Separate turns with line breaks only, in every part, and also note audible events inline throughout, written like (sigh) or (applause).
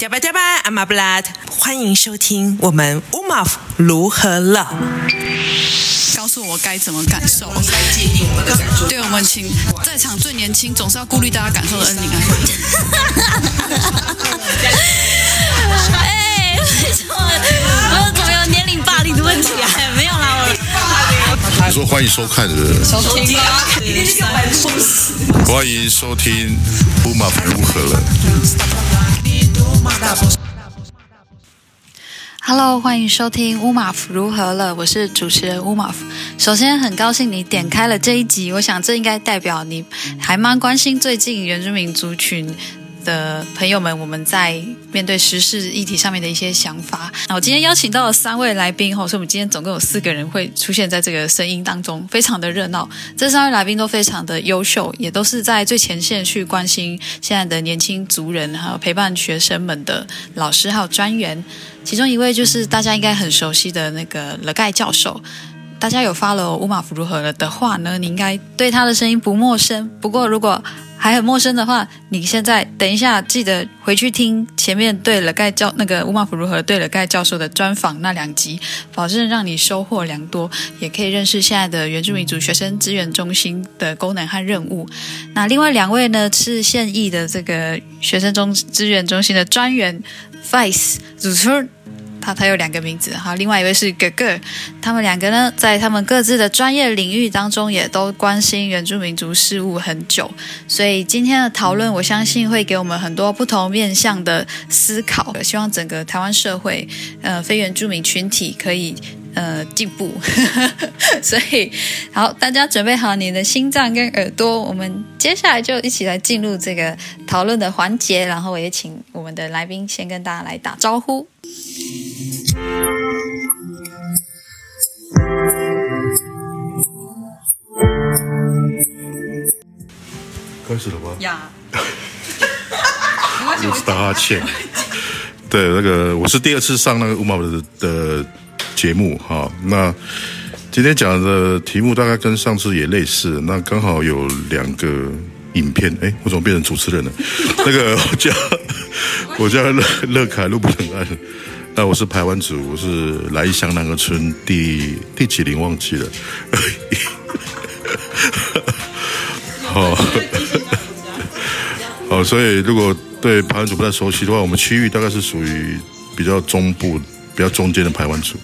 加巴加巴，I'm a blood，欢迎收听我们 Umav 如何了。
告诉我该怎么感受，该界定我们的感受。对我们请在场最年轻，总是要顾虑大家感受的恩宁啊。
哎，为什么我总有年龄霸凌的问题啊？没有啦，我。
你说欢迎收看的，
收听啊，
欢迎收听 Umav 如何了。
Hello，欢迎收听 Umav 如何了，我是主持人 Umav。首先，很高兴你点开了这一集，我想这应该代表你还蛮关心最近原住民族群的朋友们，我们在面对时事议题上面的一些想法。那我今天邀请到了三位来宾，所以我们今天总共有四个人会出现在这个声音当中，非常的热闹。这三位来宾都非常的优秀，也都是在最前线去关心现在的年轻族人，还有陪伴学生们的老师还有专员。其中一位就是大家应该很熟悉的那个乐盖教授。大家有 follow Umav 如何了的话呢，你应该对他的声音不陌生。不过如果还很陌生的话，你现在等一下记得回去听前面对了盖教那个 Umav 如何对了盖教授的专访那两集，保证让你收获良多，也可以认识现在的原住民族学生资源中心的功能和任务。那另外两位呢，是现役的这个学生中资源中心的专员 Vice 主持。他他有两个名字，好，另外一位是哥哥，他们两个呢，在他们各自的专业领域当中，也都关心原住民族事务很久，所以今天的讨论，我相信会给我们很多不同面向的思考。希望整个台湾社会，呃，非原住民群体可以呃进步。(laughs) 所以，好，大家准备好你的心脏跟耳朵，我们接下来就一起来进入这个讨论的环节，然后我也请我们的来宾先跟大家来打招呼。
开始了吗？
呀，(laughs)
我是大哈欠。对，那个我是第二次上那个 Umav 的节目哈。那今天讲的题目大概跟上次也类似。那刚好有两个影片，哎，我怎么变成主持人了？(laughs) 那个我叫我叫乐乐凯路不能按。那我是排湾族，我是来义乡南河村第第几龄忘记了。(laughs) 好，(laughs) 好，所以如果对排湾族不太熟悉的话，我们区域大概是属于比较中部、比较中间的排湾族。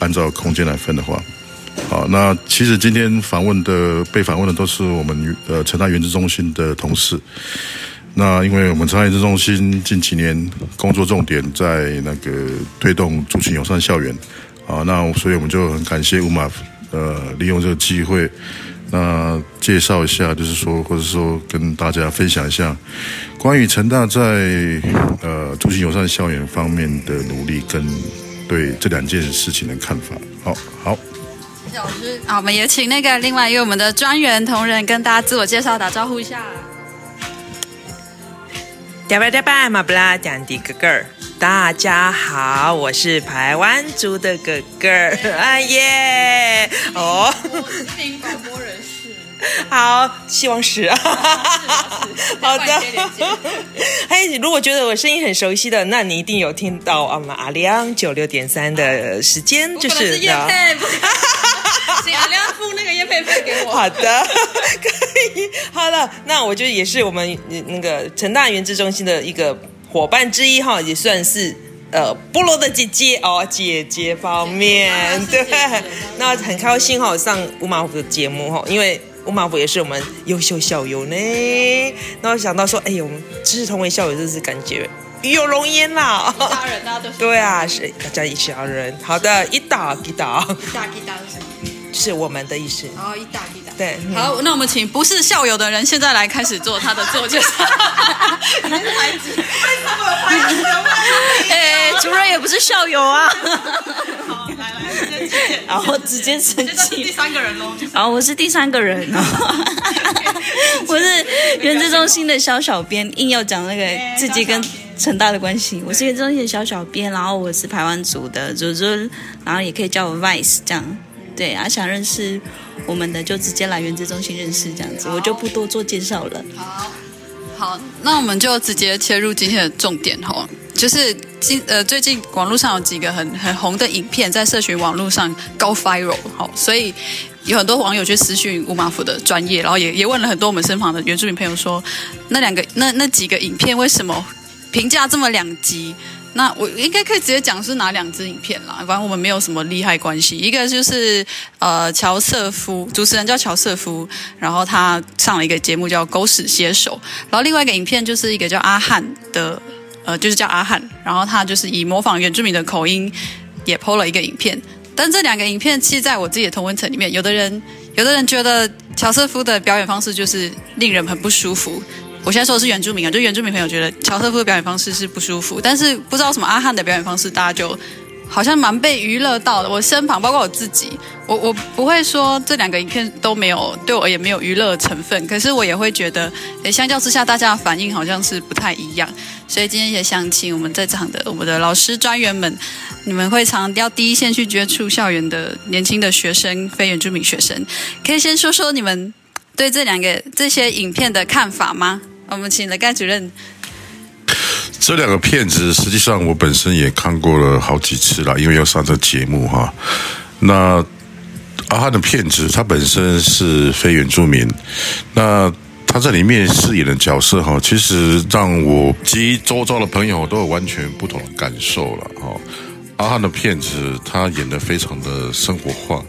按照空间来分的话，好，那其实今天访问的被访问的都是我们呃成大原子中心的同事。那因为我们成大原子中心近几年工作重点在那个推动族群友善校园，啊，那所以我们就很感谢 Umav，呃，利用这个机会，那介绍一下，就是说，或者说跟大家分享一下关于成大在呃族群友善校园方面的努力跟对这两件事情的看法。好，好，
谢谢老师，好，我们也请那个另外一位我们的专员同仁跟大家自我介绍，打招呼一下。
嗲吧嗲吧，马布拉讲的哥哥，大家好，我是排湾族的哥哥，(laughs) 啊耶，哦，
知名广播人士，(laughs)
好，希望是啊，(laughs) 好的，嘿，如果觉得我声音很熟悉的，那你一定有听到我们阿亮九六点三的时间，就是的。
请阿亮付那个业配费给我。(laughs)
好的，可以。好了，那我就也是我们那个成大原资中心的一个伙伴之一哈，也算是呃菠萝的姐姐哦，姐姐方面对。那很高兴哈，上 Umav 的节目哈，因为 Umav 也是我们优秀校友呢。那我想到说，哎呦，我们知识同为校友，真是感觉与有荣焉啦。
一家人，大家都是。
对啊，是大家一家人。好的，一打一打，
一打一打是什么？
是我们的意思。
哦，一大一大。
对，
好，那我们请不是校友的人现在来开始做他的自我介绍。孩子，为什么孩子？
哎，主任也不是校友啊。
好，来来，生气。
然后直接生气。
第三个人喽。
好，我是第三个人哦。(laughs) (laughs) 我是原子中心的小小编，硬要讲那个自己跟成大的关系。我是原子中心的小小编，然后我是台湾组的，就是然后也可以叫我 Vice 这样。对啊，想认识我们的就直接来原子中心认识这样子，我就不多做介绍了。
好，
好，那我们就直接切入今天的重点哈，就是今呃最近网络上有几个很很红的影片在社群网络上 go viral 好，所以有很多网友去私讯乌马夫的专业，然后也也问了很多我们身旁的原住民朋友说，那两个那那几个影片为什么评价这么两极？那我应该可以直接讲是哪两支影片啦，反正我们没有什么利害关系。一个就是呃乔瑟夫，主持人叫乔瑟夫，然后他上了一个节目叫《狗屎写手》，然后另外一个影片就是一个叫阿汉的，呃就是叫阿汉，然后他就是以模仿原住民的口音也 PO 了一个影片。但这两个影片其实在我自己的同温层里面，有的人有的人觉得乔瑟夫的表演方式就是令人很不舒服。我现在说的是原住民啊，就原住民朋友觉得乔瑟夫的表演方式是不舒服，但是不知道什么阿汉的表演方式，大家就好像蛮被娱乐到的。我身旁包括我自己，我我不会说这两个影片都没有对我而言没有娱乐成分，可是我也会觉得，诶，相较之下，大家的反应好像是不太一样。所以今天也想请我们在场的我们的老师专员们，你们会常要第一线去接触校园的年轻的学生，非原住民学生，可以先说说你们对这两个这些影片的看法吗？我们请了盖主任。
这两个片子，实际上我本身也看过了好几次了，因为要上这节目哈。那阿汉的片子，他本身是非原住民，那他在里面饰演的角色哈，其实让我及周遭的朋友都有完全不同的感受了哈。阿汉的片子，他演的非常的生活化。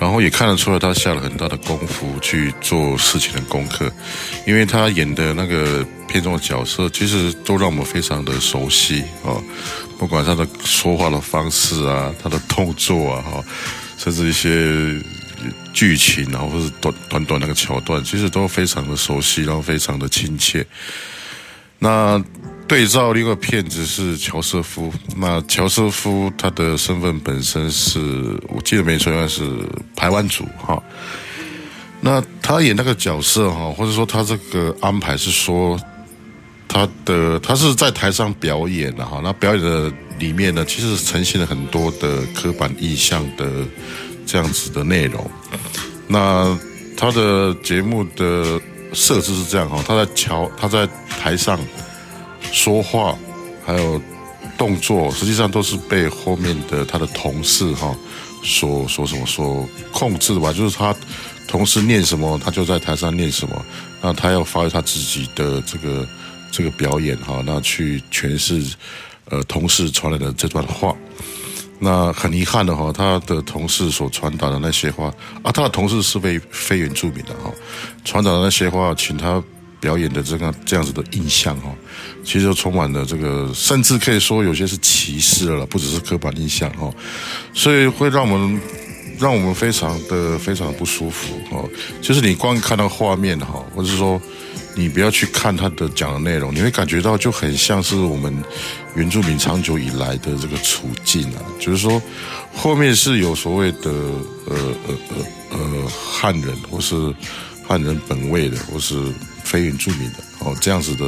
然后也看得出来，他下了很大的功夫去做事情的功课，因为他演的那个片中的角色，其实都让我们非常的熟悉啊，不管他的说话的方式啊，他的动作啊，哈，甚至一些剧情，然后或是短短短那个桥段，其实都非常的熟悉，然后非常的亲切。那。对照另一个片子是乔瑟夫，那乔瑟夫他的身份本身是我记得没错，应该是排湾族哈。那他演那个角色哈，或者说他这个安排是说他的他是在台上表演的哈，那表演的里面呢，其实呈现了很多的刻板印象的这样子的内容。那他的节目的设置是这样哈，他在桥他在台上。说话还有动作，实际上都是被后面的他的同事哈所说什么所控制的吧？就是他同事念什么，他就在台上念什么。那他要发挥他自己的这个这个表演哈，那去诠释呃同事传来的这段话。那很遗憾的哈，他的同事所传达的那些话啊，他的同事是非非原住民的哈，传达的那些话，请他。表演的这个这样子的印象哈，其实充满了这个，甚至可以说有些是歧视了，不只是刻板印象哈，所以会让我们让我们非常的非常的不舒服哈。就是你光看到画面哈，或者说你不要去看他的讲的内容，你会感觉到就很像是我们原住民长久以来的这个处境啊，就是说后面是有所谓的呃呃呃呃汉人或是汉人本位的，或是。非原住民的哦，这样子的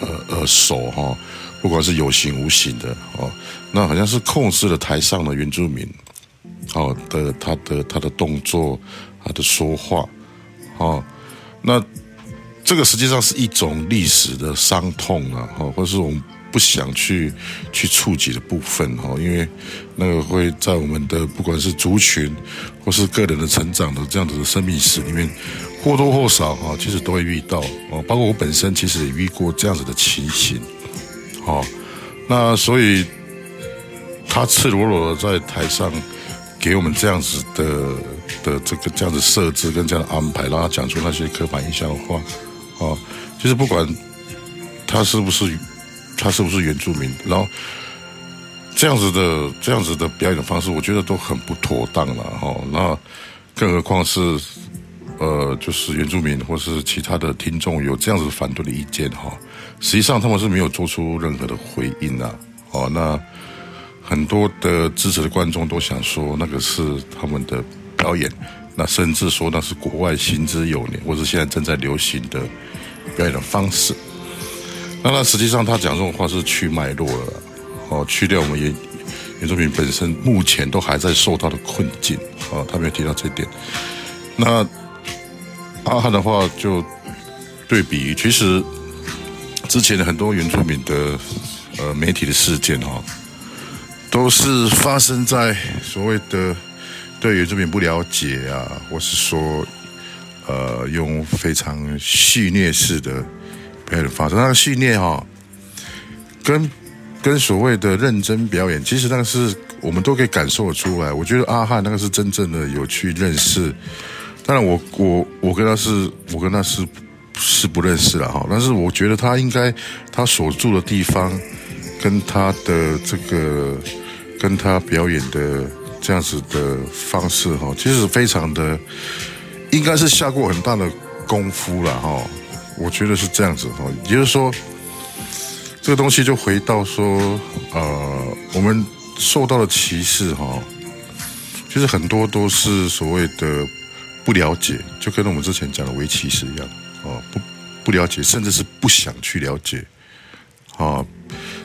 呃呃手哈，不管是有形无形的哦，那好像是控制了台上的原住民，哦的他的他的动作，他的说话，哦，那这个实际上是一种历史的伤痛啊，哈，或是我们不想去去触及的部分哈，因为那个会在我们的不管是族群或是个人的成长的这样子的生命史里面。或多或少哈，其实都会遇到哦，包括我本身其实也遇过这样子的情形，哦，那所以他赤裸裸的在台上给我们这样子的的这个这样子设置跟这样的安排，让他讲出那些刻板印象的话，哦，就是不管他是不是他是不是原住民，然后这样子的这样子的表演方式，我觉得都很不妥当了哈，那更何况是。呃，就是原住民或是其他的听众有这样子反对的意见哈，实际上他们是没有做出任何的回应啊。哦，那很多的支持的观众都想说那个是他们的表演，那甚至说那是国外行之有年或是现在正在流行的表演的方式。那那实际上他讲这种话是去脉络了，哦，去掉我们原原住民本身目前都还在受到的困境啊，他没有提到这点。那。阿汉的话就对比，其实之前的很多原住民的呃媒体的事件哈、哦，都是发生在所谓的对原住民不了解啊，或是说呃用非常戏谑式的表演方式。那个戏谑哈，跟跟所谓的认真表演，其实那个是我们都可以感受得出来。我觉得阿汉那个是真正的有去认识。当然我，我我跟他是，我跟他是是不认识了哈。但是我觉得他应该，他所住的地方，跟他的这个，跟他表演的这样子的方式哈，其实非常的，应该是下过很大的功夫了哈。我觉得是这样子哈，也就是说，这个东西就回到说，呃，我们受到的歧视哈，其实很多都是所谓的。不了解，就跟我们之前讲的围棋是一样，哦，不不了解，甚至是不想去了解，啊，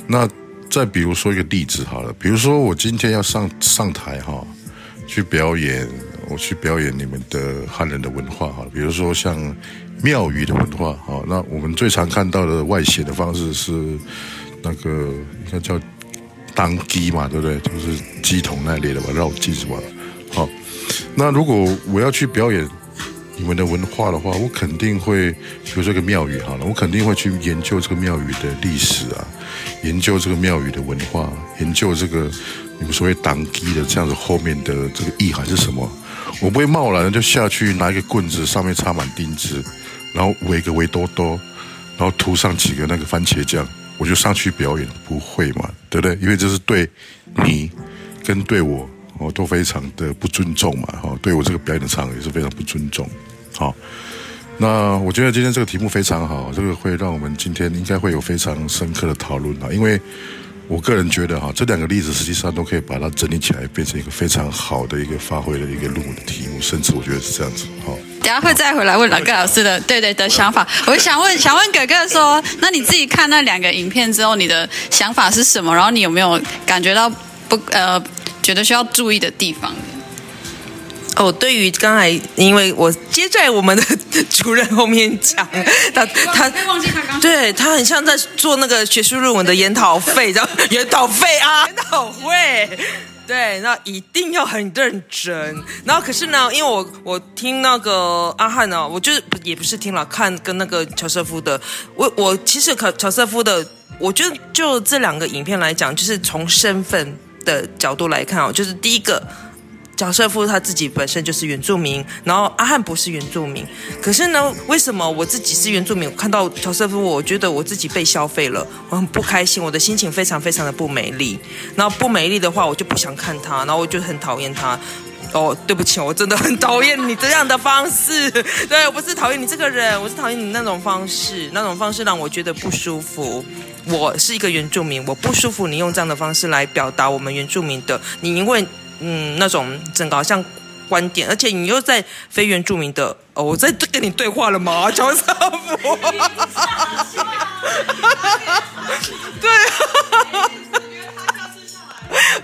那再比如说一个例子好了，比如说我今天要上上台哈，去表演，我去表演你们的汉人的文化哈，比如说像庙宇的文化哈，那我们最常看到的外显的方式是那个应该叫当鸡嘛，对不对？就是乩童那类的吧，绕境是吧？那如果我要去表演你们的文化的话，我肯定会，比如说一个庙宇好了，我肯定会去研究这个庙宇的历史啊，研究这个庙宇的文化，研究这个你们所谓当基的这样子后面的这个意涵是什么。我不会贸然的就下去拿一个棍子，上面插满钉子，然后围个围兜兜，然后涂上几个那个番茄酱，我就上去表演，不会嘛？对不对？因为这是对你跟对我。哦，都非常的不尊重嘛，哈，对我这个表演的场也是非常不尊重，好，那我觉得今天这个题目非常好，这个会让我们今天应该会有非常深刻的讨论啊，因为我个人觉得哈，这两个例子实际上都可以把它整理起来，变成一个非常好的一个发挥的一个论文的题目，甚至我觉得是这样子，好。
等下会再回来问老哥老师的，对对的想法，我想问想问哥哥说，那你自己看那两个影片之后，你的想法是什么？然后你有没有感觉到不呃？觉得需要注意的地方
哦，对于刚才，因为我接在我们的 (laughs) 主任后面讲，他他他刚对他很像在做那个学术论文的研讨费，然后研讨费啊，(laughs) 研讨会，对，那一定要很认真。然后可是呢，因为我我听那个阿汉呢，我就是也不是听了看跟那个乔瑟夫的，我我其实可乔瑟夫的，我觉得就这两个影片来讲，就是从身份。的角度来看哦，就是第一个，乔瑟夫他自己本身就是原住民，然后阿汉不是原住民。可是呢，为什么我自己是原住民？我看到乔瑟夫，我觉得我自己被消费了，我很不开心，我的心情非常非常的不美丽。然后不美丽的话，我就不想看他，然后我就很讨厌他。哦，对不起，我真的很讨厌你这样的方式。(laughs) 对，我不是讨厌你这个人，我是讨厌你那种方式，那种方式让我觉得不舒服。我是一个原住民，我不舒服。你用这样的方式来表达我们原住民的，你因为嗯那种整个好像观点，而且你又在非原住民的哦，我在跟你对话了吗？乔少福，(laughs) 对啊，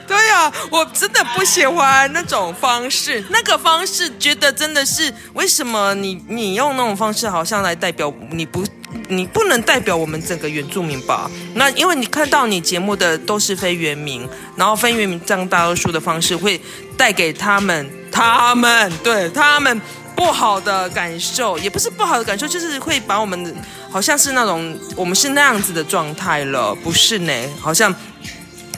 对呀，我真的不喜欢那种方式，那个方式觉得真的是为什么你你用那种方式好像来代表你不。你不能代表我们整个原住民吧？那因为你看到你节目的都是非原民，然后非原民占大多数的方式会带给他们，他们对他们不好的感受，也不是不好的感受，就是会把我们好像是那种我们是那样子的状态了，不是呢？好像。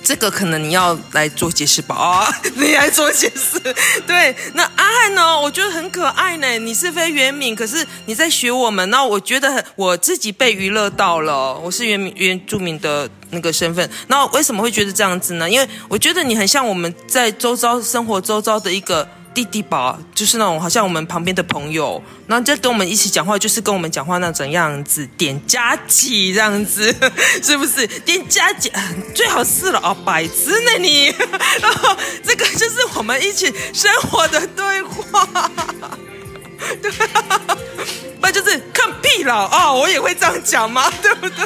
这个可能你要来做解释吧啊、哦，(laughs) 你来做解释。(laughs) 对，那阿汉呢？我觉得很可爱呢。你是非原民，可是你在学我们。那我觉得我自己被娱乐到了。我是原民原住民的那个身份。那为什么会觉得这样子呢？因为我觉得你很像我们在周遭生活周遭的一个。弟弟吧，就是那种好像我们旁边的朋友，然后就跟我们一起讲话，就是跟我们讲话那种样子，点家己这样子，(laughs) 是不是？点家己最好是了啊，白痴呢你，(laughs) 然后这个就是我们一起生活的对话。(laughs) 对。不就是看屁了哦，我也会这样讲吗？对不对？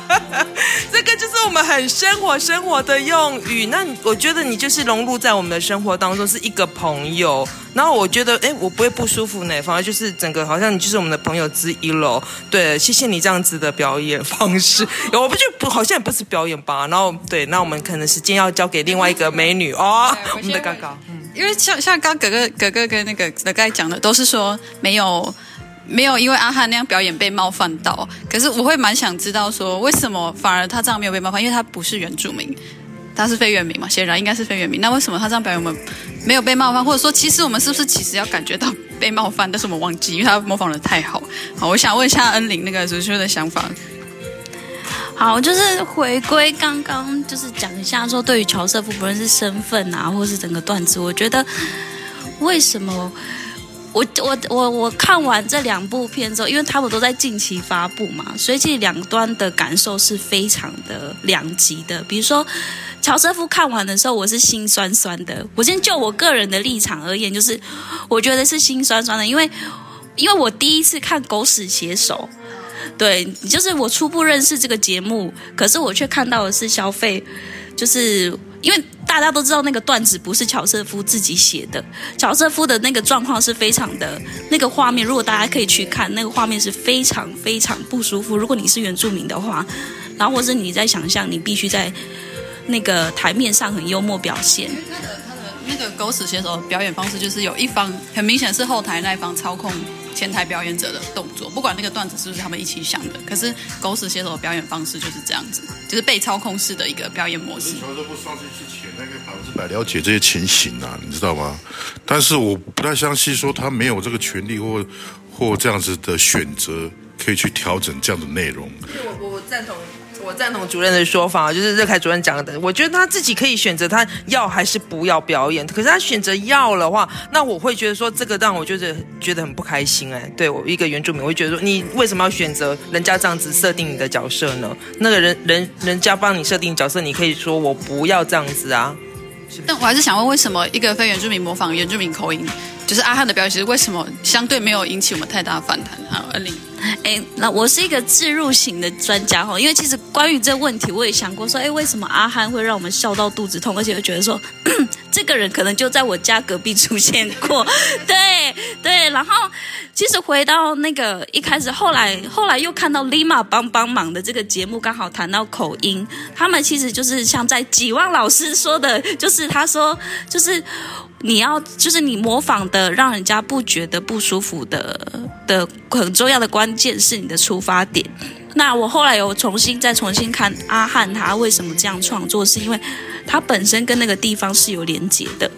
这个就是我们很生活生活的用语。那我觉得你就是融入在我们的生活当中，是一个朋友。然后我觉得，哎，我不会不舒服呢，反而就是整个好像你就是我们的朋友之一喽。对，谢谢你这样子的表演方式。(laughs) 我不就不好像也不是表演吧？然后对，那我们可能时间要交给另外一个美女哦，(laughs) 我，们的嘎嘎。嗯，
因为像像刚哥哥哥哥跟那个哥哥讲的，都是说没有。没有因为阿汉那样表演被冒犯到，可是我会蛮想知道说，为什么反而他这样没有被冒犯？因为他不是原住民，他是非原民嘛，显然应该是非原民。那为什么他这样表演我们没有被冒犯？或者说，其实我们是不是其实要感觉到被冒犯？但是我们忘记，因为他模仿得太好。好，我想问一下恩玲那个主持人的想法。
好，就是回归刚刚就是讲一下说，对于乔瑟夫不论是身份啊，或是整个段子，我觉得为什么？我我我我看完这两部片之后，因为他们都在近期发布嘛，所以这两端的感受是非常的两极的。比如说，乔瑟夫看完的时候，我是心酸酸的。我先就我个人的立场而言，就是我觉得是心酸酸的，因为因为我第一次看《狗屎写手》，对，就是我初步认识这个节目，可是我却看到的是消费，就是。因为大家都知道那个段子不是乔瑟夫自己写的，乔瑟夫的那个状况是非常的，那个画面，如果大家可以去看，那个画面是非常非常不舒服。如果你是原住民的话，然后或者你在想象，你必须在那个台面上很幽默表现。
那个狗屎写手表演方式，就是有一方很明显是后台那一方操控。前台表演者的动作，不管那个段子是不是他们一起想的，可是狗屎写手的表演方式就是这样子，就是被操控式的一个表演模式。
乔上去去前，那个百分之百了解这些情形啊，你知道吗？但是我不太相信说他没有这个权利或或这样子的选择，可以去调整这样的内容。
我我赞同。我赞同主任的说法，就是乐凯主任讲的。我觉得他自己可以选择他要还是不要表演。可是他选择要的话，那我会觉得说这个让我觉得觉得很不开心哎。对我一个原住民，我会觉得说你为什么要选择人家这样子设定你的角色呢？那个人人人家帮你设定角色，你可以说我不要这样子啊。
但我还是想问，为什么一个非原住民模仿原住民口音，就是阿翰的表演，其实为什么相对没有引起我们太大的反弹？好，恩玲。
哎，那我是一个置入型的专家哈，因为其实关于这个问题，我也想过说，哎，为什么阿翰会让我们笑到肚子痛，而且又觉得说，(coughs) 这个人可能就在我家隔壁出现过，(laughs) 对对。然后其实回到那个一开始，后来后来又看到 Lima 帮帮忙的这个节目，刚好谈到口音，他们其实就是像在几旺老师说的，就是他说就是。你要就是你模仿的，让人家不觉得不舒服的的很重要的关键是你的出发点。那我后来有重新再重新看阿汉他为什么这样创作，是因为他本身跟那个地方是有连结的。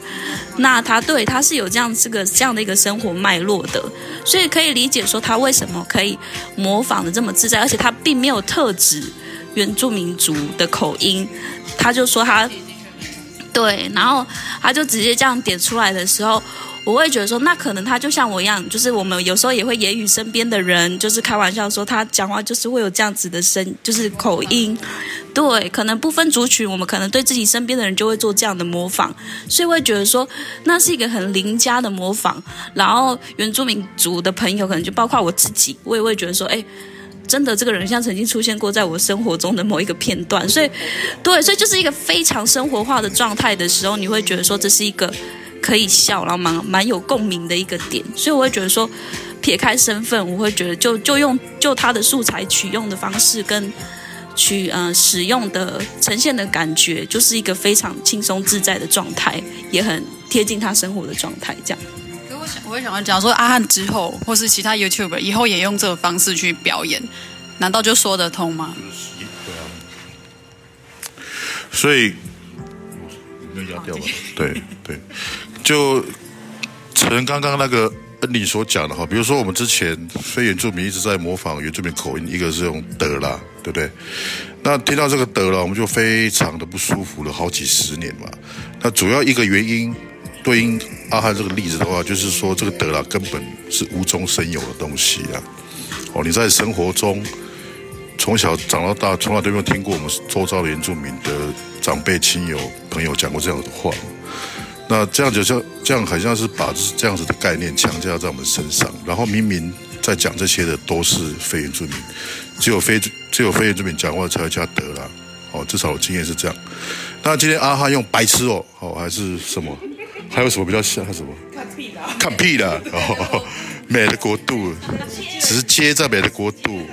那他对他是有这样这个这样的一个生活脉络的，所以可以理解说他为什么可以模仿的这么自在，而且他并没有特指原住民族的口音，他就说他。对，然后他就直接这样点出来的时候，我会觉得说，那可能他就像我一样，就是我们有时候也会言语身边的人，就是开玩笑说他讲话就是会有这样子的声，就是口音。对，可能不分族群，我们可能对自己身边的人就会做这样的模仿，所以会觉得说那是一个很邻家的模仿。然后原住民族的朋友，可能就包括我自己，我也会觉得说，哎。真的，这个人像曾经出现过在我生活中的某一个片段，所以，对，所以就是一个非常生活化的状态的时候，你会觉得说这是一个可以笑，然后蛮蛮有共鸣的一个点，所以我会觉得说，撇开身份，我会觉得就就用就他的素材取用的方式跟取嗯、呃、使用的呈现的感觉，就是一个非常轻松自在的状态，也很贴近他生活的状态，这样。
我会想要讲说，阿汉之后，或是其他 YouTuber 以后也用这个方式去表演，难道就说得通吗？
对啊。所以，没有压掉吧？对对，就承刚刚那个恩妮所讲的哈，比如说我们之前非原住民一直在模仿原住民口音，一个是用德啦，对不对？那听到这个德了，我们就非常的不舒服了好几十年嘛。那主要一个原因。对应阿汉这个例子的话，就是说这个德拉根本是无中生有的东西啊！哦，你在生活中从小长到大，从来都没有听过我们周遭的原住民的长辈、亲友、朋友讲过这样的话。那这样就像这样，好像是把这样子的概念强加在我们身上，然后明明在讲这些的都是非原住民，只有非只有非原住民讲话才会加德啦。哦，至少我经验是这样。那今天阿哈用白痴哦，哦还是什么？还有什么比较像什么？看屁的，看屁的哦，美的国度，直接在美的国度。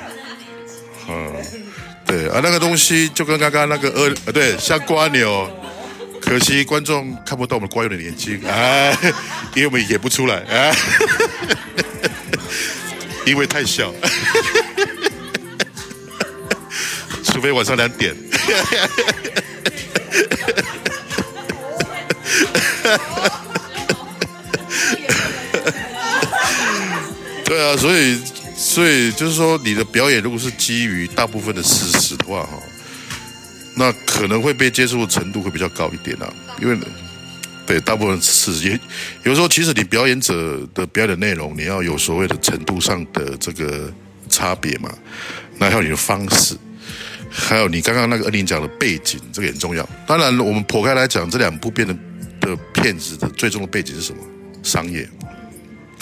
嗯，对啊，那个东西就跟刚刚那个呃呃，对，像瓜牛。可惜观众看不到我们瓜牛的眼睛，哎，(laughs) 因为我们演不出来，哎，(laughs) 因为太小，(laughs) 除非晚上两点。(laughs) 对啊，所以，所以就是说，你的表演如果是基于大部分的事实的话，哈。那可能会被接受的程度会比较高一点啊，因为对大部分是也有时候，其实你表演者的表演内容，你要有所谓的程度上的这个差别嘛。那还有你的方式，还有你刚刚那个恩玲讲的背景，这个很重要。当然，我们剖开来讲，这两部变得的骗子的最终的背景是什么？商业。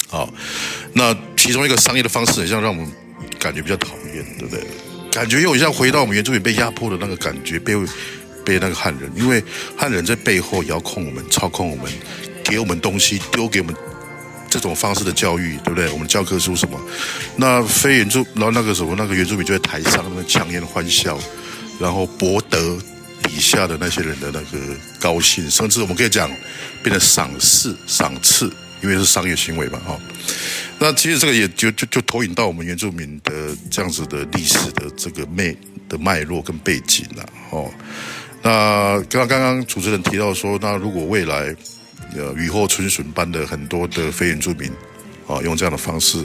好，那其中一个商业的方式，很像让我们感觉比较讨厌，对不对？感觉又像回到我们原住民被压迫的那个感觉，被被那个汉人，因为汉人在背后遥控我们、操控我们，给我们东西，丢给我们这种方式的教育，对不对？我们教科书什么？那非原住，然后那个什么，那个原住民就在台上那么强颜欢笑，然后博得底下的那些人的那个高兴，甚至我们可以讲变得赏识、赏赐，因为是商业行为嘛，哈。那其实这个也就就就投影到我们原住民的这样子的历史的这个脉的脉络跟背景了哦。那刚刚刚刚主持人提到说，那如果未来呃雨后春笋般的很多的非原住民啊用这样的方式，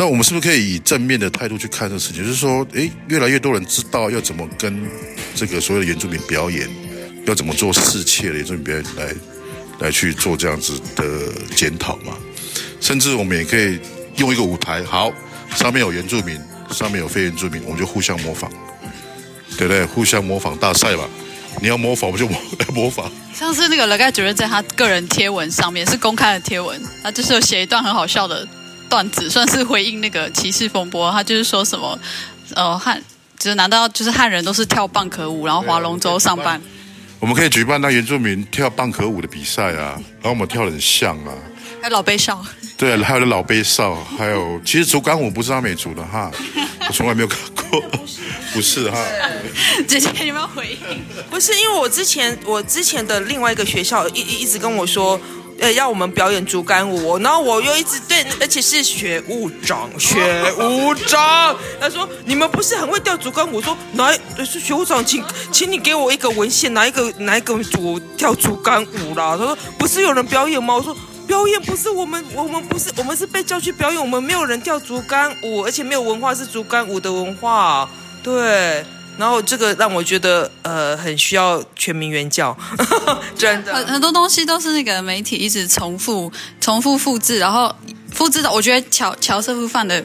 那我们是不是可以以正面的态度去看这个事情？就是说，诶，越来越多人知道要怎么跟这个所有的原住民表演，要怎么做适切的原住民表演来来去做这样子的检讨嘛？甚至我们也可以用一个舞台，好，上面有原住民，上面有非原住民，我们就互相模仿，对不对？互相模仿大赛吧，你要模仿，我就模 (laughs) 模仿。
上次那个乐盖主任在他个人贴文上面是公开的贴文，他就是有写一段很好笑的段子，算是回应那个歧视风波。他就是说什么，呃，汉，就是难道就是汉人都是跳蚌壳舞，然后划龙舟上班？
我们可以举办那原住民跳蚌壳舞的比赛啊，然后我们跳得很像啊。
还有老杯少，
对，还有老杯少，还有其实竹竿舞不是阿美族的哈，(laughs) 我从来没有看过，(laughs) 不是哈。
姐姐，你们要回应？
不是，因为我之前我之前的另外一个学校一一直跟我说，呃，要我们表演竹竿舞，然后我又一直对，而且是学务长，学务长，他说你们不是很会跳竹竿舞，我说哪是学务长，请请你给我一个文献，哪一个哪一个组跳竹竿舞啦？他说不是有人表演吗？我说。表演不是我们，我们不是，我们是被叫去表演。我们没有人跳竹竿舞，而且没有文化是竹竿舞的文化。对，然后这个让我觉得呃，很需要全民原教，(laughs) 真的。
很很多东西都是那个媒体一直重复、重复复制，然后复制的。我觉得乔乔瑟夫犯的。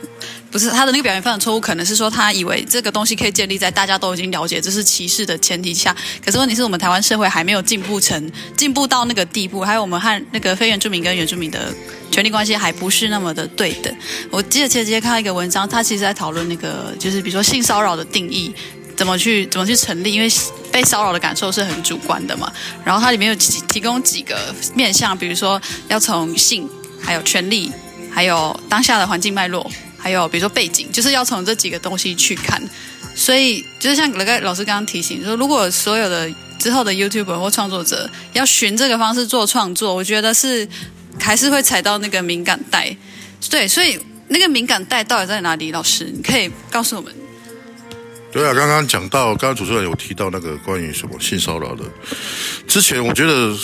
不是他的那个表演犯的错误，可能是说他以为这个东西可以建立在大家都已经了解这是歧视的前提下。可是问题是我们台湾社会还没有进步成进步到那个地步，还有我们和那个非原住民跟原住民的权利关系还不是那么的对等。我记得前几天看到一个文章，他其实在讨论那个就是比如说性骚扰的定义怎么去怎么去成立，因为被骚扰的感受是很主观的嘛。然后它里面有提提供几个面向，比如说要从性，还有权利，还有当下的环境脉络。还有比如说背景，就是要从这几个东西去看，所以就是像那个老师刚刚提醒说，如果所有的之后的 YouTuber 或创作者要循这个方式做创作，我觉得是还是会踩到那个敏感带。对，所以那个敏感带到底在哪里？老师，你可以告诉我们。
对啊，刚刚讲到，刚刚主持人有提到那个关于什么性骚扰的，之前我觉得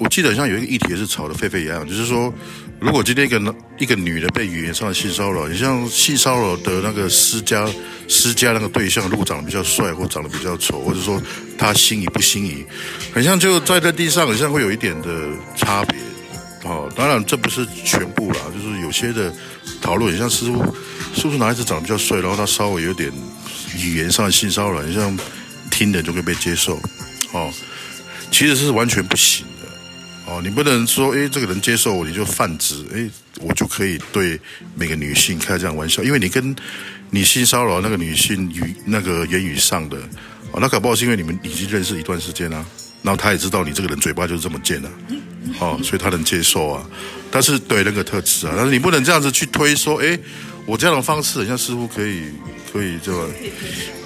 我记得好像有一个议题也是吵得沸沸扬扬，就是说。如果今天一个一个女的被语言上的性骚扰，你像性骚扰的那个施加施加那个对象，如果长得比较帅或长得比较丑，或者说他心仪不心仪，很像就在在地上，好像会有一点的差别。哦，当然这不是全部啦，就是有些的讨论，像是不是不是男孩子长得比较帅，然后他稍微有点语言上的性骚扰，你像听的就可以被接受。哦，其实是完全不行的。哦，你不能说，哎，这个人接受我，你就泛指，哎，我就可以对每个女性开这样玩笑，因为你跟你性骚扰那个女性语那个言语上的，哦，那搞不好是因为你们已经认识一段时间啊，然后他也知道你这个人嘴巴就是这么贱啊，哦，所以他能接受啊，但是对那个特质啊，但是你不能这样子去推说，哎，我这样的方式，好像似乎可以。可以这么，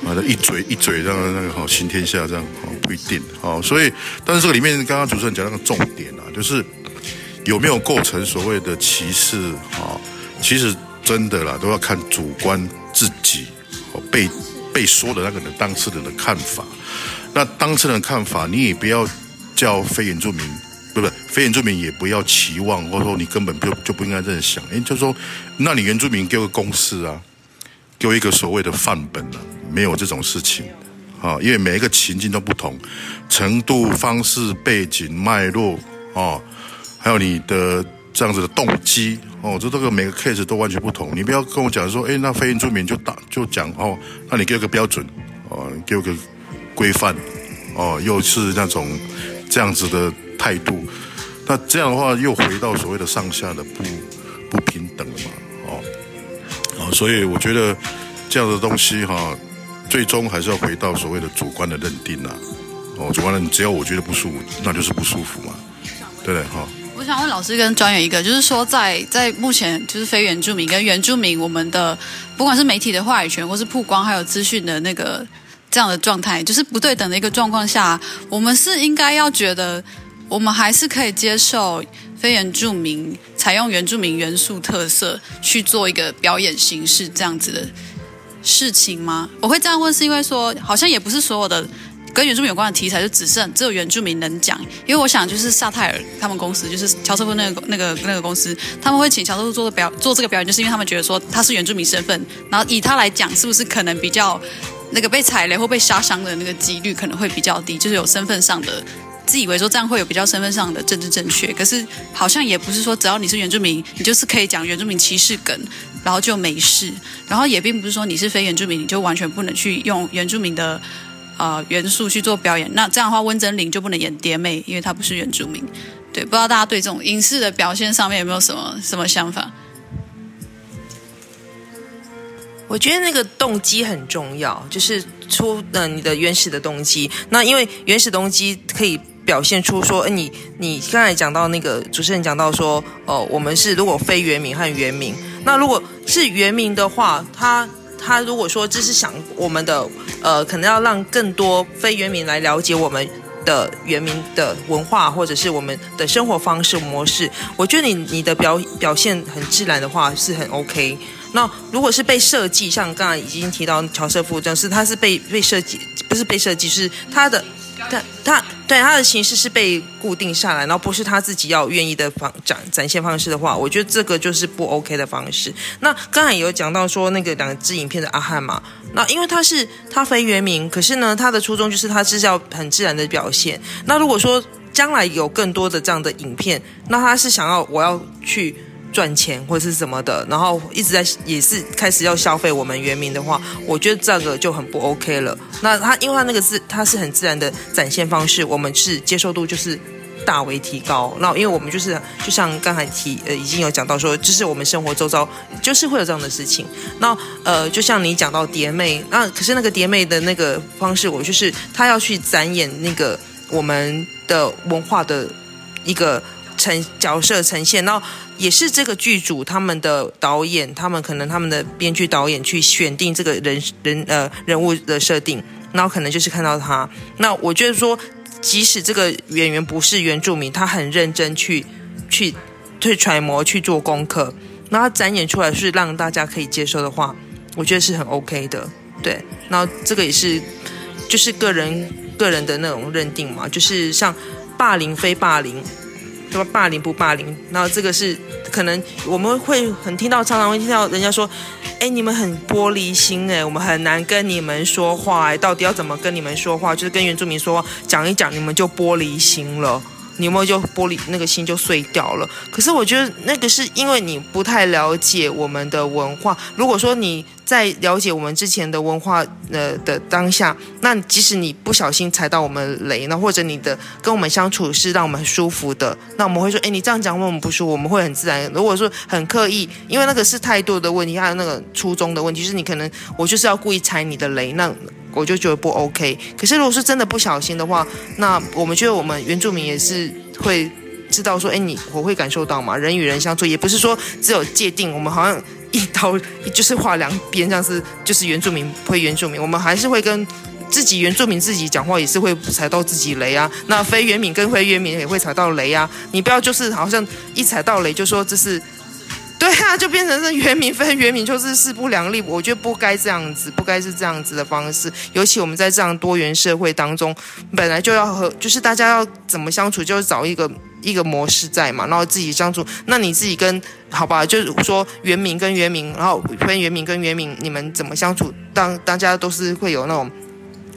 完了，一嘴一嘴这样那个好，行天下这样好，不一定好，所以但是这个里面刚刚主持人讲那个重点啊，就是有没有构成所谓的歧视啊？其实真的啦，都要看主观自己被被说的那个人当事人的看法。那当事人的看法，你也不要叫非原住民，不不，非原住民也不要期望，或者说你根本就就不应该这样想。哎，就说，那你原住民给个公式啊？给我一个所谓的范本啊，没有这种事情，啊，因为每一个情境都不同，程度、方式、背景、脉络，啊，还有你的这样子的动机，哦，这这个每个 case 都完全不同。你不要跟我讲说，哎，那非原住民就打就讲哦，那你给我个标准，哦，给我个规范，哦，又是那种这样子的态度，那这样的话又回到所谓的上下的不不平等了嘛。哦所以我觉得这样的东西哈，最终还是要回到所谓的主观的认定呐。哦，主观的，只要我觉得不舒服，那就是不舒服嘛，对不对哈？
我想问老师跟专员一个，就是说在在目前就是非原住民跟原住民，我们的不管是媒体的话语权，或是曝光，还有资讯的那个这样的状态，就是不对等的一个状况下，我们是应该要觉得，我们还是可以接受。非原住民采用原住民元素特色去做一个表演形式，这样子的事情吗？我会这样问，是因为说好像也不是所有的跟原住民有关的题材就只剩只有原住民能讲。因为我想，就是萨泰尔他们公司，就是乔瑟夫那个那个那个公司，他们会请乔瑟夫做表做这个表演，就是因为他们觉得说他是原住民身份，然后以他来讲，是不是可能比较那个被踩雷或被杀伤的那个几率可能会比较低，就是有身份上的。自以为说这样会有比较身份上的政治正确，可是好像也不是说只要你是原住民，你就是可以讲原住民歧视梗，然后就没事。然后也并不是说你是非原住民，你就完全不能去用原住民的呃元素去做表演。那这样的话，温贞菱就不能演蝶妹，因为她不是原住民。对，不知道大家对这种影视的表现上面有没有什么什么想法？
我觉得那个动机很重要，就是出呃你的原始的动机。那因为原始动机可以。表现出说，哎，你你刚才讲到那个主持人讲到说，哦，我们是如果非原民和原民，那如果是原民的话，他他如果说这是想我们的，呃，可能要让更多非原民来了解我们的原民的文化或者是我们的生活方式模式，我觉得你你的表表现很自然的话是很 OK。那如果是被设计，像刚才已经提到乔瑟夫，这样是他是被被设计，不是被设计，是他的。他他对他的形式是被固定下来，然后不是他自己要愿意的方展展现方式的话，我觉得这个就是不 OK 的方式。那刚才有讲到说那个两支影片的阿汉嘛，那因为他是他非原名，可是呢，他的初衷就是他是要很自然的表现。那如果说将来有更多的这样的影片，那他是想要我要去。赚钱或者是什么的，然后一直在也是开始要消费我们原民的话，我觉得这个就很不 OK 了。那他因为他那个是他是很自然的展现方式，我们是接受度就是大为提高。那因为我们就是就像刚才提呃已经有讲到说，就是我们生活周遭就是会有这样的事情。那呃就像你讲到蝶妹，那可是那个蝶妹的那个方式，我就是他要去展演那个我们的文化的一个呈角色呈现，然后。也是这个剧组他们的导演，他们可能他们的编剧导演去选定这个人人呃人物的设定，然后可能就是看到他。那我觉得说，即使这个演员不是原住民，他很认真去去去揣摩去做功课，然后他展演出来是让大家可以接受的话，我觉得是很 OK 的。对，然后这个也是就是个人个人的那种认定嘛，就是像霸凌非霸凌。什么霸凌不霸凌？然后这个是可能我们会很听到，常常会听到人家说：“哎，你们很玻璃心哎，我们很难跟你们说话，到底要怎么跟你们说话？就是跟原住民说话，讲一讲，你们就玻璃心了，你们就玻璃那个心就碎掉了。可是我觉得那个是因为你不太了解我们的文化。如果说你在了解我们之前的文化呃的当下，那即使你不小心踩到我们雷，那或者你的跟我们相处是让我们很舒服的，那我们会说，哎，你这样讲我们不舒服，我们会很自然。如果说很刻意，因为那个是态度的问题，还有那个初衷的问题，就是你可能我就是要故意踩你的雷，那我就觉得不 OK。可是如果是真的不小心的话，那我们觉得我们原住民也是会知道说，哎，你我会感受到嘛，人与人相处也不是说只有界定，我们好像。一刀就是划两边，这样子就是原住民会原住民，我们还是会跟自己原住民自己讲话，也是会踩到自己雷啊。那非原民跟非原民也会踩到雷啊。你不要就是好像一踩到雷就说这是，对啊，就变成是原民非原民就是势不两立。我觉得不该这样子，不该是这样子的方式。尤其我们在这样多元社会当中，本来就要和就是大家要怎么相处，就是找一个。一个模式在嘛，然后自己相处，那你自己跟好吧，就是说原民跟原民，然后非原民跟原民，你们怎么相处？当大家都是会有那种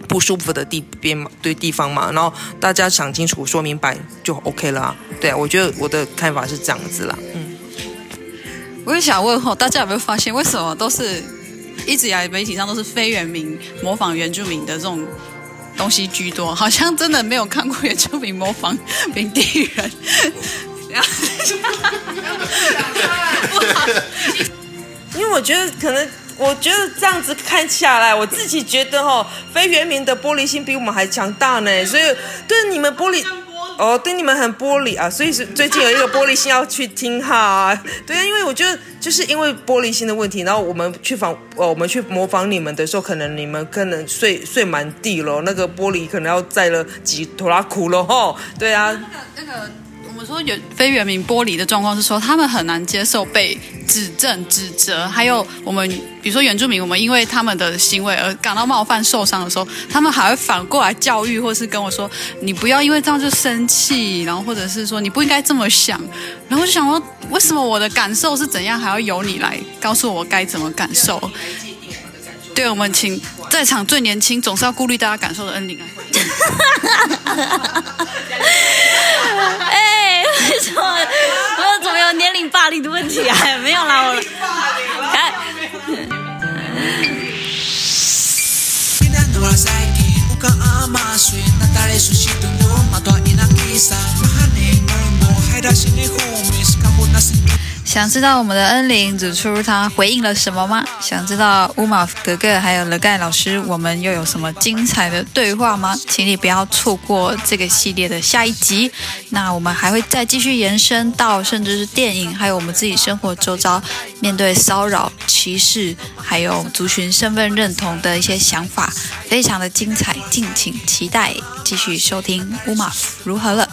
不舒服的地边嘛，对地方嘛，然后大家想清楚说明白就 OK 了。对啊，我觉得我的看法是这样子啦。嗯，
我也想问吼，大家有没有发现，为什么都是一直以来媒体上都是非原民模仿原住民的这种？东西居多，(laughs) 好像真的没有看过原住民模仿 (laughs) 平地人。(laughs)
因为我觉得可能，我觉得这样子看下来，我自己觉得哦，非原民的玻璃心比我们还强大呢。所以对你们玻璃。哦，对你们很玻璃啊，所以是最近有一个玻璃心要去听哈。对啊，因为我觉得就是因为玻璃心的问题，然后我们去仿，哦，我们去模仿你们的时候，可能你们可能睡睡满地了，那个玻璃可能要载了几拖拉苦了哈。对啊，
那个那个。我们说原非原民玻璃的状况是说，他们很难接受被指正、指责，还有我们比如说原住民，我们因为他们的行为而感到冒犯、受伤的时候，他们还会反过来教育，或是跟我说：“你不要因为这样就生气。”然后或者是说：“你不应该这么想。”然后我就想说，为什么我的感受是怎样，还要由你来告诉我该怎么感受？对，我们请在场最年轻、总是要顾虑大家感受的恩玲啊。
哎，为什么我怎么有年龄霸凌的问题啊？没有啦，我看。(laughs)
想知道我们的恩玲指出他回应了什么吗？想知道乌马夫哥哥还有乐盖老师，我们又有什么精彩的对话吗？请你不要错过这个系列的下一集。那我们还会再继续延伸到甚至是电影，还有我们自己生活周遭面对骚扰、歧视，还有族群身份认同的一些想法，非常的精彩，敬请期待。继续收听乌马如何了。